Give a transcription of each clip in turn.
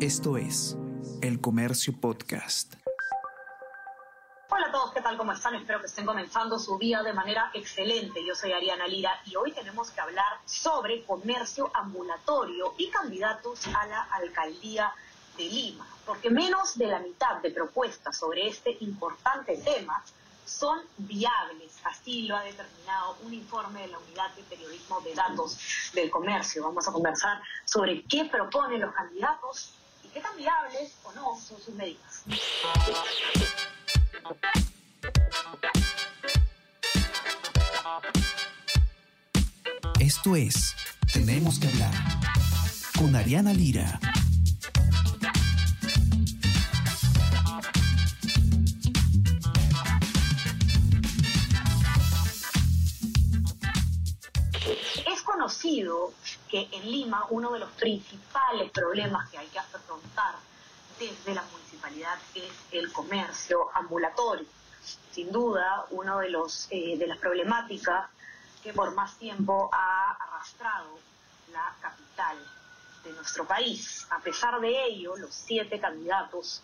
Esto es El Comercio Podcast. Hola a todos, ¿qué tal? ¿Cómo están? Espero que estén comenzando su día de manera excelente. Yo soy Ariana Lira y hoy tenemos que hablar sobre comercio ambulatorio y candidatos a la alcaldía de Lima, porque menos de la mitad de propuestas sobre este importante tema son viables. Así lo ha determinado un informe de la Unidad de Periodismo de Datos del Comercio. Vamos a conversar sobre qué proponen los candidatos qué tan viables o no son sus medidas. Esto es Tenemos que hablar con Ariana Lira. Es conocido que en Lima uno de los principales problemas que hay que afrontar desde la municipalidad es el comercio ambulatorio. Sin duda, uno de los eh, de las problemáticas que por más tiempo ha arrastrado la capital de nuestro país. A pesar de ello, los siete candidatos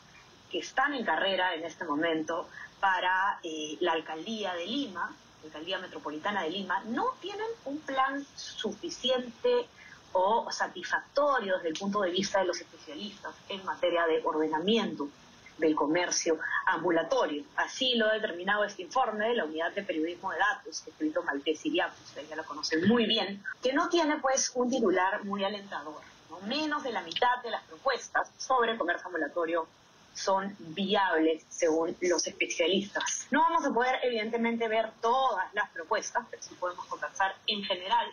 que están en carrera en este momento para eh, la alcaldía de Lima, alcaldía metropolitana de Lima, no tienen un plan suficiente o satisfactorio desde el punto de vista de los especialistas en materia de ordenamiento del comercio ambulatorio. Así lo ha determinado este informe de la Unidad de Periodismo de Datos, escrito Maltés ustedes ya lo conocen muy bien, que no tiene pues un titular muy alentador. ¿no? Menos de la mitad de las propuestas sobre comercio ambulatorio son viables según los especialistas. No vamos a poder evidentemente ver todas las propuestas, pero sí podemos conversar en general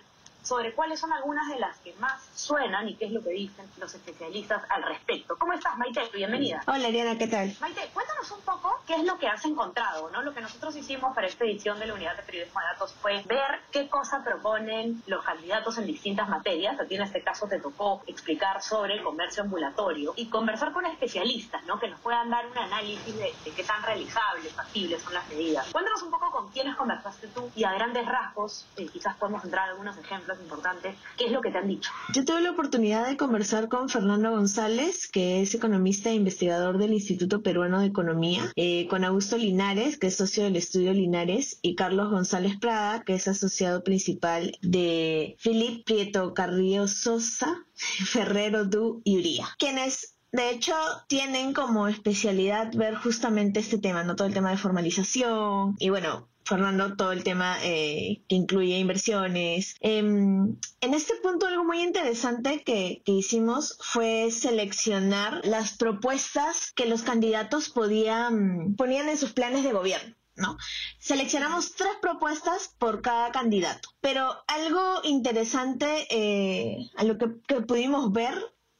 sobre cuáles son algunas de las que más suenan y qué es lo que dicen los especialistas al respecto. ¿Cómo estás, Maite? Bienvenida. Hola, Ariana, ¿qué tal? Maite, cuéntanos un poco qué es lo que has encontrado, ¿no? Lo que nosotros hicimos para esta edición de la Unidad de Periodismo de Datos fue ver qué cosa proponen los candidatos en distintas materias. A ti en este caso te tocó explicar sobre el comercio ambulatorio y conversar con especialistas, ¿no? Que nos puedan dar un análisis de, de qué tan realizables, factibles son las medidas. Cuéntanos un poco con quiénes conversaste tú y a grandes rasgos, eh, quizás podemos entrar a algunos ejemplos importantes, qué es lo que te han dicho. Yo tuve la oportunidad de conversar con Fernando González, que es economista e investigador del Instituto Peruano de Economía, eh, con Augusto Linares, que es socio del estudio Linares, y Carlos González Prada, que es asociado principal de Philip Prieto Carrillo Sosa, Ferrero Du y Uría, quienes de hecho, tienen como especialidad ver justamente este tema, ¿no? Todo el tema de formalización y bueno, Fernando, todo el tema eh, que incluye inversiones. Eh, en este punto algo muy interesante que, que, hicimos fue seleccionar las propuestas que los candidatos podían, ponían en sus planes de gobierno. ¿no? Seleccionamos tres propuestas por cada candidato. Pero algo interesante eh, a lo que, que pudimos ver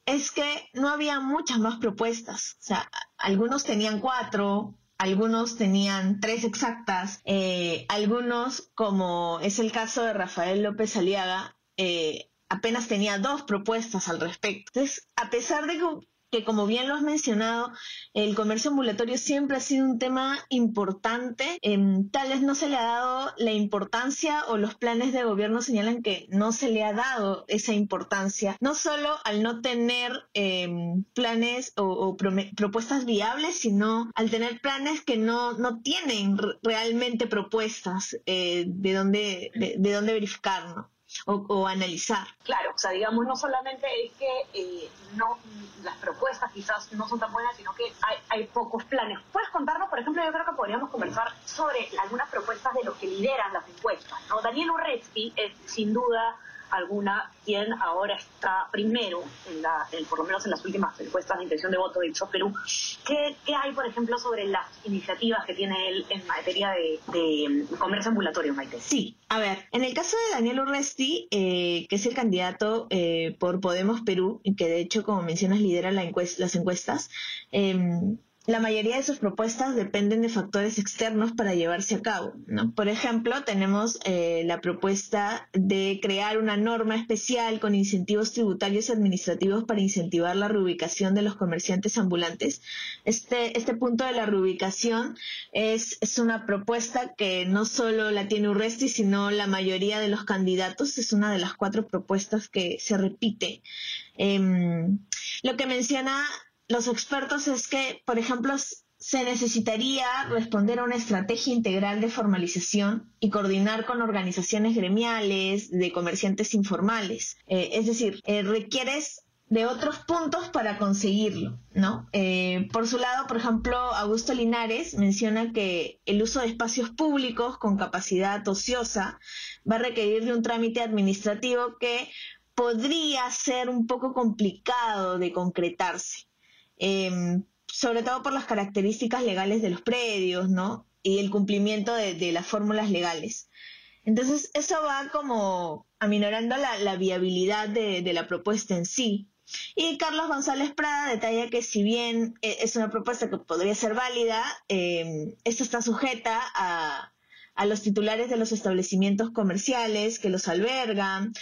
es que no había muchas más propuestas. O sea, algunos tenían cuatro, algunos tenían tres exactas, eh, algunos, como es el caso de Rafael López Aliaga, eh, apenas tenía dos propuestas al respecto. Entonces, a pesar de que, que, como bien lo has mencionado, el comercio ambulatorio siempre ha sido un tema importante, eh, tal vez no se le ha dado la importancia o los planes de gobierno señalan que no se le ha dado esa importancia, no solo al no tener eh, planes o, propuestas viables, sino al tener planes que no, no tienen realmente propuestas eh, de dónde de, de dónde verificar. O, o, analizar. Claro, o sea, digamos, no solamente es que eh, no las propuestas quizás no son tan buenas, sino que hay, hay, pocos planes. ¿Puedes contarnos, por ejemplo, yo creo que podríamos conversar sobre algunas propuestas de los que lideran las encuestas? ¿no? Daniel Urresti es sin duda alguna quien ahora está primero, en la, en, por lo menos en las últimas encuestas de intención de voto de Ipsos Perú. ¿Qué, ¿Qué, hay, por ejemplo, sobre las iniciativas que tiene él en materia de, de comercio ambulatorio, Maite? Sí, a ver, en el caso de Daniel Urresti, eh, que es el candidato eh, por Podemos Perú, que de hecho, como mencionas, lidera la las encuestas, eh, la mayoría de sus propuestas dependen de factores externos para llevarse a cabo. ¿no? Por ejemplo, tenemos eh, la propuesta de crear una norma especial con incentivos tributarios y administrativos para incentivar la reubicación de los comerciantes ambulantes. Este, este punto de la reubicación es, es una propuesta que no solo la tiene Urresti, sino la mayoría de los candidatos. Es una de las cuatro propuestas que se repite. Em, lo que menciona los expertos es que, por ejemplo, se necesitaría responder a una estrategia integral de formalización y coordinar con organizaciones gremiales de comerciantes informales. Eh, es decir, eh, requieres de otros puntos para conseguirlo, ¿no? Eh, por su lado, por ejemplo, Augusto Linares menciona que el uso de espacios públicos con capacidad ociosa va a requerir de un trámite administrativo que podría ser un poco complicado de concretarse. Em, sobre todo por las características legales de los predios, ¿no? Y el cumplimiento de, las fórmulas legales. Entonces, eso va como aminorando la, viabilidad de, la propuesta en sí. Y Carlos González Prada detalla que si bien eh, es una propuesta que podría ser válida, eh, esto está sujeta a, a los titulares de los establecimientos comerciales que los albergan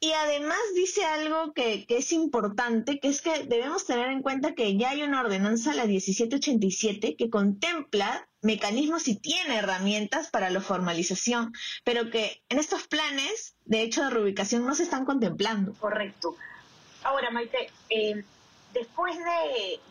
y además dice algo que, es importante, que es que debemos tener en cuenta que ya hay una ordenanza, la 1787, que contempla mecanismos y tiene herramientas para la formalización, pero que en estos planes, de hecho, de reubicación no se están contemplando. Correcto. Ahora, Maite, eh, después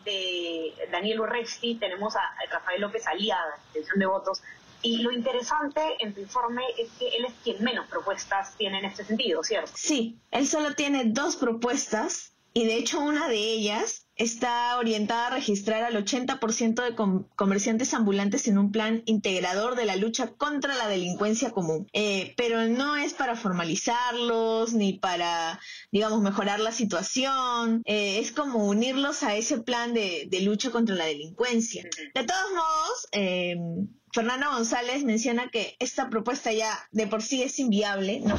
de, Daniel Urresti tenemos a, Rafael López Aliada, intención de votos, y lo interesante en tu informe es que él es quien menos propuestas tiene en este sentido, ¿cierto? Sí, él solo tiene dos propuestas y de hecho una de ellas está orientada a registrar al 80% de comerciantes ambulantes en un plan integrador de la lucha contra la delincuencia común. Eh, pero no es para formalizarlos ni para, digamos, mejorar la situación. Eh, es como unirlos a ese plan de, de, lucha contra la delincuencia. De todos modos, eh, Fernando González menciona que esta propuesta ya de por sí es inviable, ¿no?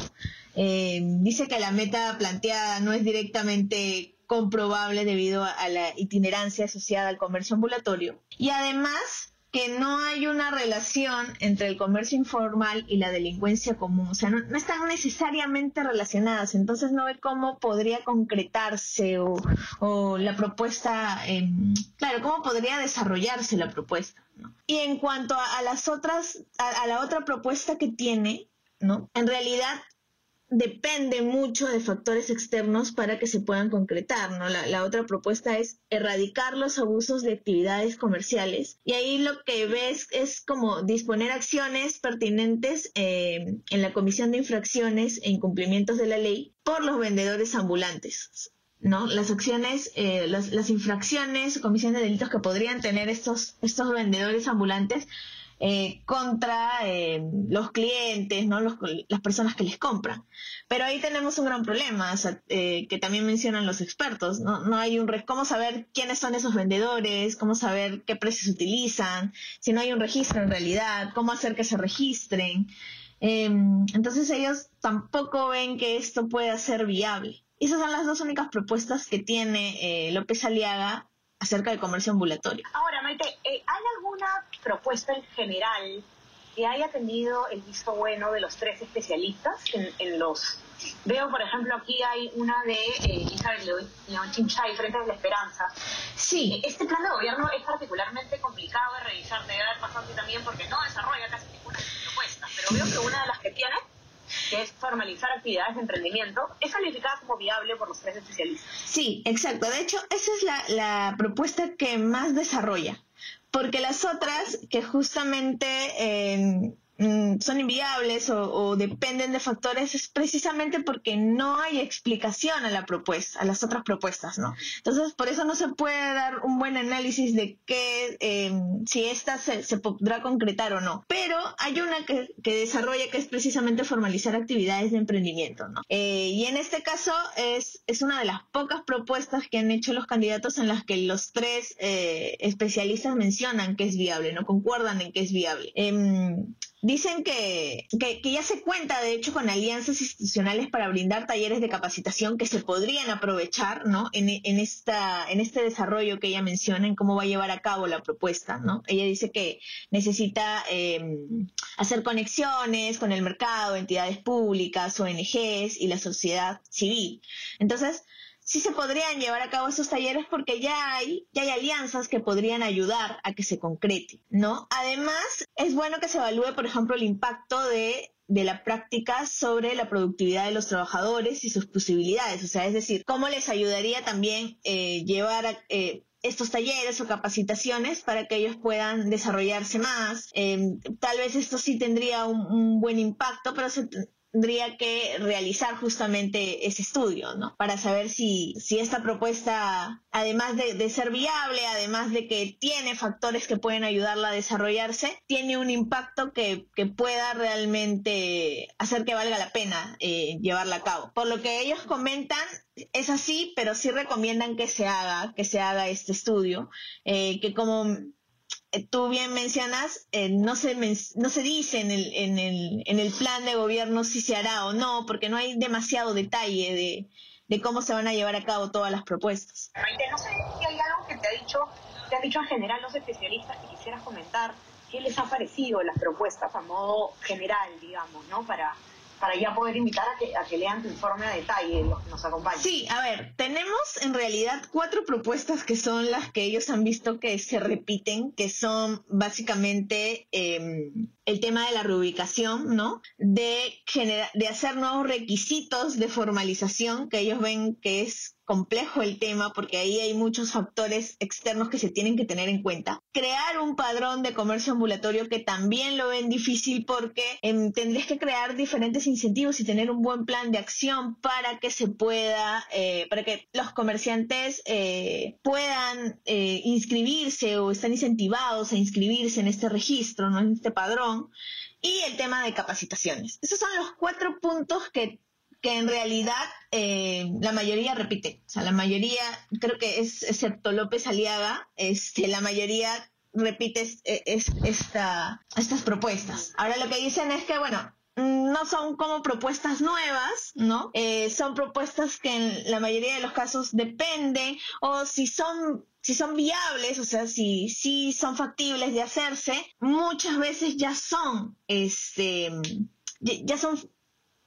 Eh, dice que la meta planteada no es directamente comprobable debido a la itinerancia asociada al comercio ambulatorio. Y además que no hay una relación entre el comercio informal y la delincuencia común, o sea, no, están necesariamente relacionadas, entonces no ve cómo podría concretarse o, la propuesta, claro, cómo podría desarrollarse la propuesta. Y en cuanto a, las otras, a, la otra propuesta que tiene, ¿no? En realidad depende mucho de factores externos para que se puedan concretar, ¿no? La, otra propuesta es erradicar los abusos de actividades comerciales y ahí lo que ves es como disponer acciones pertinentes eh, en la comisión de infracciones e incumplimientos de la ley por los vendedores ambulantes. ¿no? Las acciones, eh, las, las infracciones, comisión de delitos que podrían tener estos, estos vendedores ambulantes eh, contra eh, los clientes, ¿no? las personas que les compran. Pero ahí tenemos un gran problema, eh, que también mencionan los expertos. ¿no? no hay un cómo saber quiénes son esos vendedores, cómo saber qué precios utilizan, si no hay un registro en realidad, cómo hacer que se registren. Em, entonces ellos tampoco ven que esto pueda ser viable. Esas son las dos únicas propuestas que tiene López Aliaga acerca del comercio ambulatorio. Ahora, Maite, eh, ¿hay alguna propuesta en general que haya tenido el visto bueno de los tres especialistas en, los... Veo, por ejemplo, aquí hay una de eh, Isabel León Chinchay, Frente de la Esperanza. Sí. Eh, este plan de gobierno es particularmente complicado de revisar, debe haber pasado también porque no desarrolla casi ninguna propuesta, pero veo que una de las que tiene que es formalizar actividades de emprendimiento, es calificada como viable por los tres especialistas. Sí, exacto. De hecho, esa es la, propuesta que más desarrolla, porque las otras que justamente... Eh, Mm, son inviables o, dependen de factores es precisamente porque no hay explicación a la propuesta, a las otras propuestas, ¿no? Entonces, por eso no se puede dar un buen análisis de qué, em, si esta se, podrá concretar o no. Pero hay una que, desarrolla que es precisamente formalizar actividades de emprendimiento, ¿no? Eh, y en este caso es, es una de las pocas propuestas que han hecho los candidatos en las que los tres eh, especialistas mencionan que es viable, no concuerdan en que es viable. Em, dicen que, que, ya se cuenta, de hecho, con alianzas institucionales para brindar talleres de capacitación que se podrían aprovechar, ¿no? En, en, esta, en este desarrollo que ella menciona, en cómo va a llevar a cabo la propuesta, ¿no? Ella dice que necesita em, hacer conexiones con el mercado, entidades públicas, ONGs y la sociedad civil. Entonces, sí se podrían llevar a cabo esos talleres porque ya hay, ya hay alianzas que podrían ayudar a que se concrete, ¿no? Además, es bueno que se evalúe, por ejemplo, el impacto de de la práctica sobre la productividad de los trabajadores y sus posibilidades. O sea, es decir, cómo les ayudaría también eh, llevar a, eh, estos talleres o capacitaciones para que ellos puedan desarrollarse más. Em, tal vez esto sí tendría un, un, buen impacto, pero se, tendría que realizar justamente ese estudio, ¿no? Para saber si, si esta propuesta, además de, ser viable, además de que tiene factores que pueden ayudarla a desarrollarse, tiene un impacto que, pueda realmente hacer que valga la pena eh, llevarla a cabo. Por lo que ellos comentan, es así, pero sí recomiendan que se haga, que se haga este estudio, eh, que como tú bien mencionas, eh, no, se no se dice en el, en, el, en el plan de gobierno si se hará o no, porque no hay demasiado detalle de, de cómo se van a llevar a cabo todas las propuestas. Maite, no sé si hay algo que te ha dicho, te han dicho en general los especialistas que quisieras comentar, qué les ha parecido las propuestas a modo general, digamos, ¿no? Para, para ya poder invitar a que, a que lean tu informe a detalle los que nos acompañan. Sí, a ver, tenemos en realidad cuatro propuestas que son las que ellos han visto que se repiten, que son básicamente em, el tema de la reubicación, ¿no? De, de hacer nuevos requisitos de formalización que ellos ven que es complejo el tema porque ahí hay muchos factores externos que se tienen que tener en cuenta. Crear un padrón de comercio ambulatorio que también lo ven difícil porque em, tendrías que crear diferentes incentivos y tener un buen plan de acción para que se pueda, eh, para que los comerciantes eh, puedan eh, inscribirse o están incentivados a inscribirse en este registro, ¿no? en este padrón. Y el tema de capacitaciones. Esos son los cuatro puntos que que en realidad eh, la mayoría repite, o sea, la mayoría, creo que es, excepto López Aliaga, este, la mayoría repite es, esta, estas propuestas. Ahora lo que dicen es que, bueno, no son como propuestas nuevas, ¿no? Eh, son propuestas que en la mayoría de los casos dependen o si son si son viables, o sea, si, si son factibles de hacerse, muchas veces ya son, este, ya son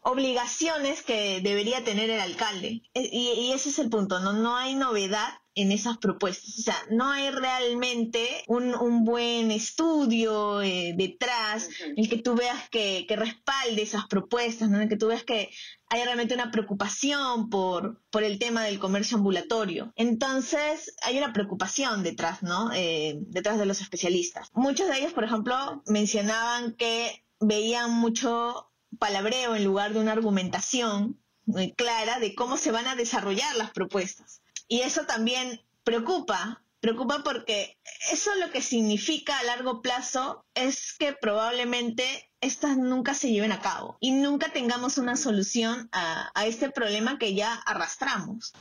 obligaciones que debería tener el alcalde. E, y, ese es el punto, ¿no? No hay novedad en esas propuestas. O sea, no hay realmente un, un buen estudio eh, detrás, en el que tú veas que, que, respalde esas propuestas, ¿no? En el que tú veas que hay realmente una preocupación por, por el tema del comercio ambulatorio. Entonces, hay una preocupación detrás, ¿no? Eh, detrás de los especialistas. Muchos de ellos, por ejemplo, mencionaban que veían mucho palabreo en lugar de una argumentación muy clara de cómo se van a desarrollar las propuestas. Y eso también preocupa, preocupa porque eso lo que significa a largo plazo es que probablemente estas nunca se lleven a cabo y nunca tengamos una solución a, este problema que ya arrastramos.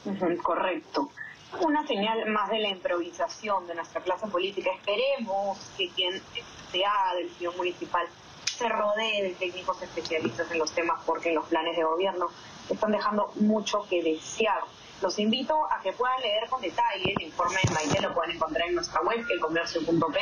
Correcto. Una señal más de la improvisación de nuestra clase política. Esperemos que quien sea del ciudad municipal se rodee de técnicos especialistas en los temas porque los planes de gobierno están dejando mucho que desear. Los invito a que puedan leer con detalle el informe de Maite, lo pueden encontrar en nuestra web, elcomercio.p.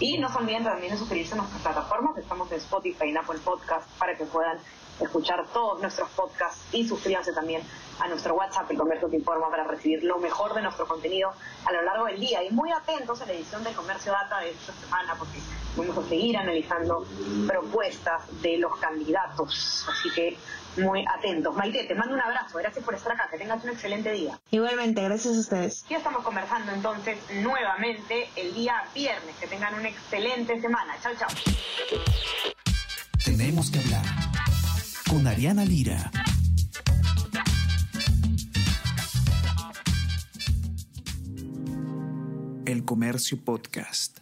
Y no se olviden también de suscribirse a nuestras plataformas, estamos en Spotify y Apple Podcast para que puedan escuchar todos nuestros podcasts y suscríbanse también a nuestro WhatsApp, El Comercio Te Informa, para recibir lo mejor de nuestro contenido a lo largo del día. Y muy atentos a la edición del Comercio Data de esta semana, porque vamos a seguir analizando propuestas de los candidatos. Así que muy atentos. Maite, te mando un abrazo. Gracias por estar acá. Que tengas un excelente día. Igualmente, gracias a ustedes. Ya estamos conversando entonces nuevamente el día viernes. Que tengan una excelente semana. Chao, chao. Tenemos que hablar con Ariana Lira. El Comercio Podcast.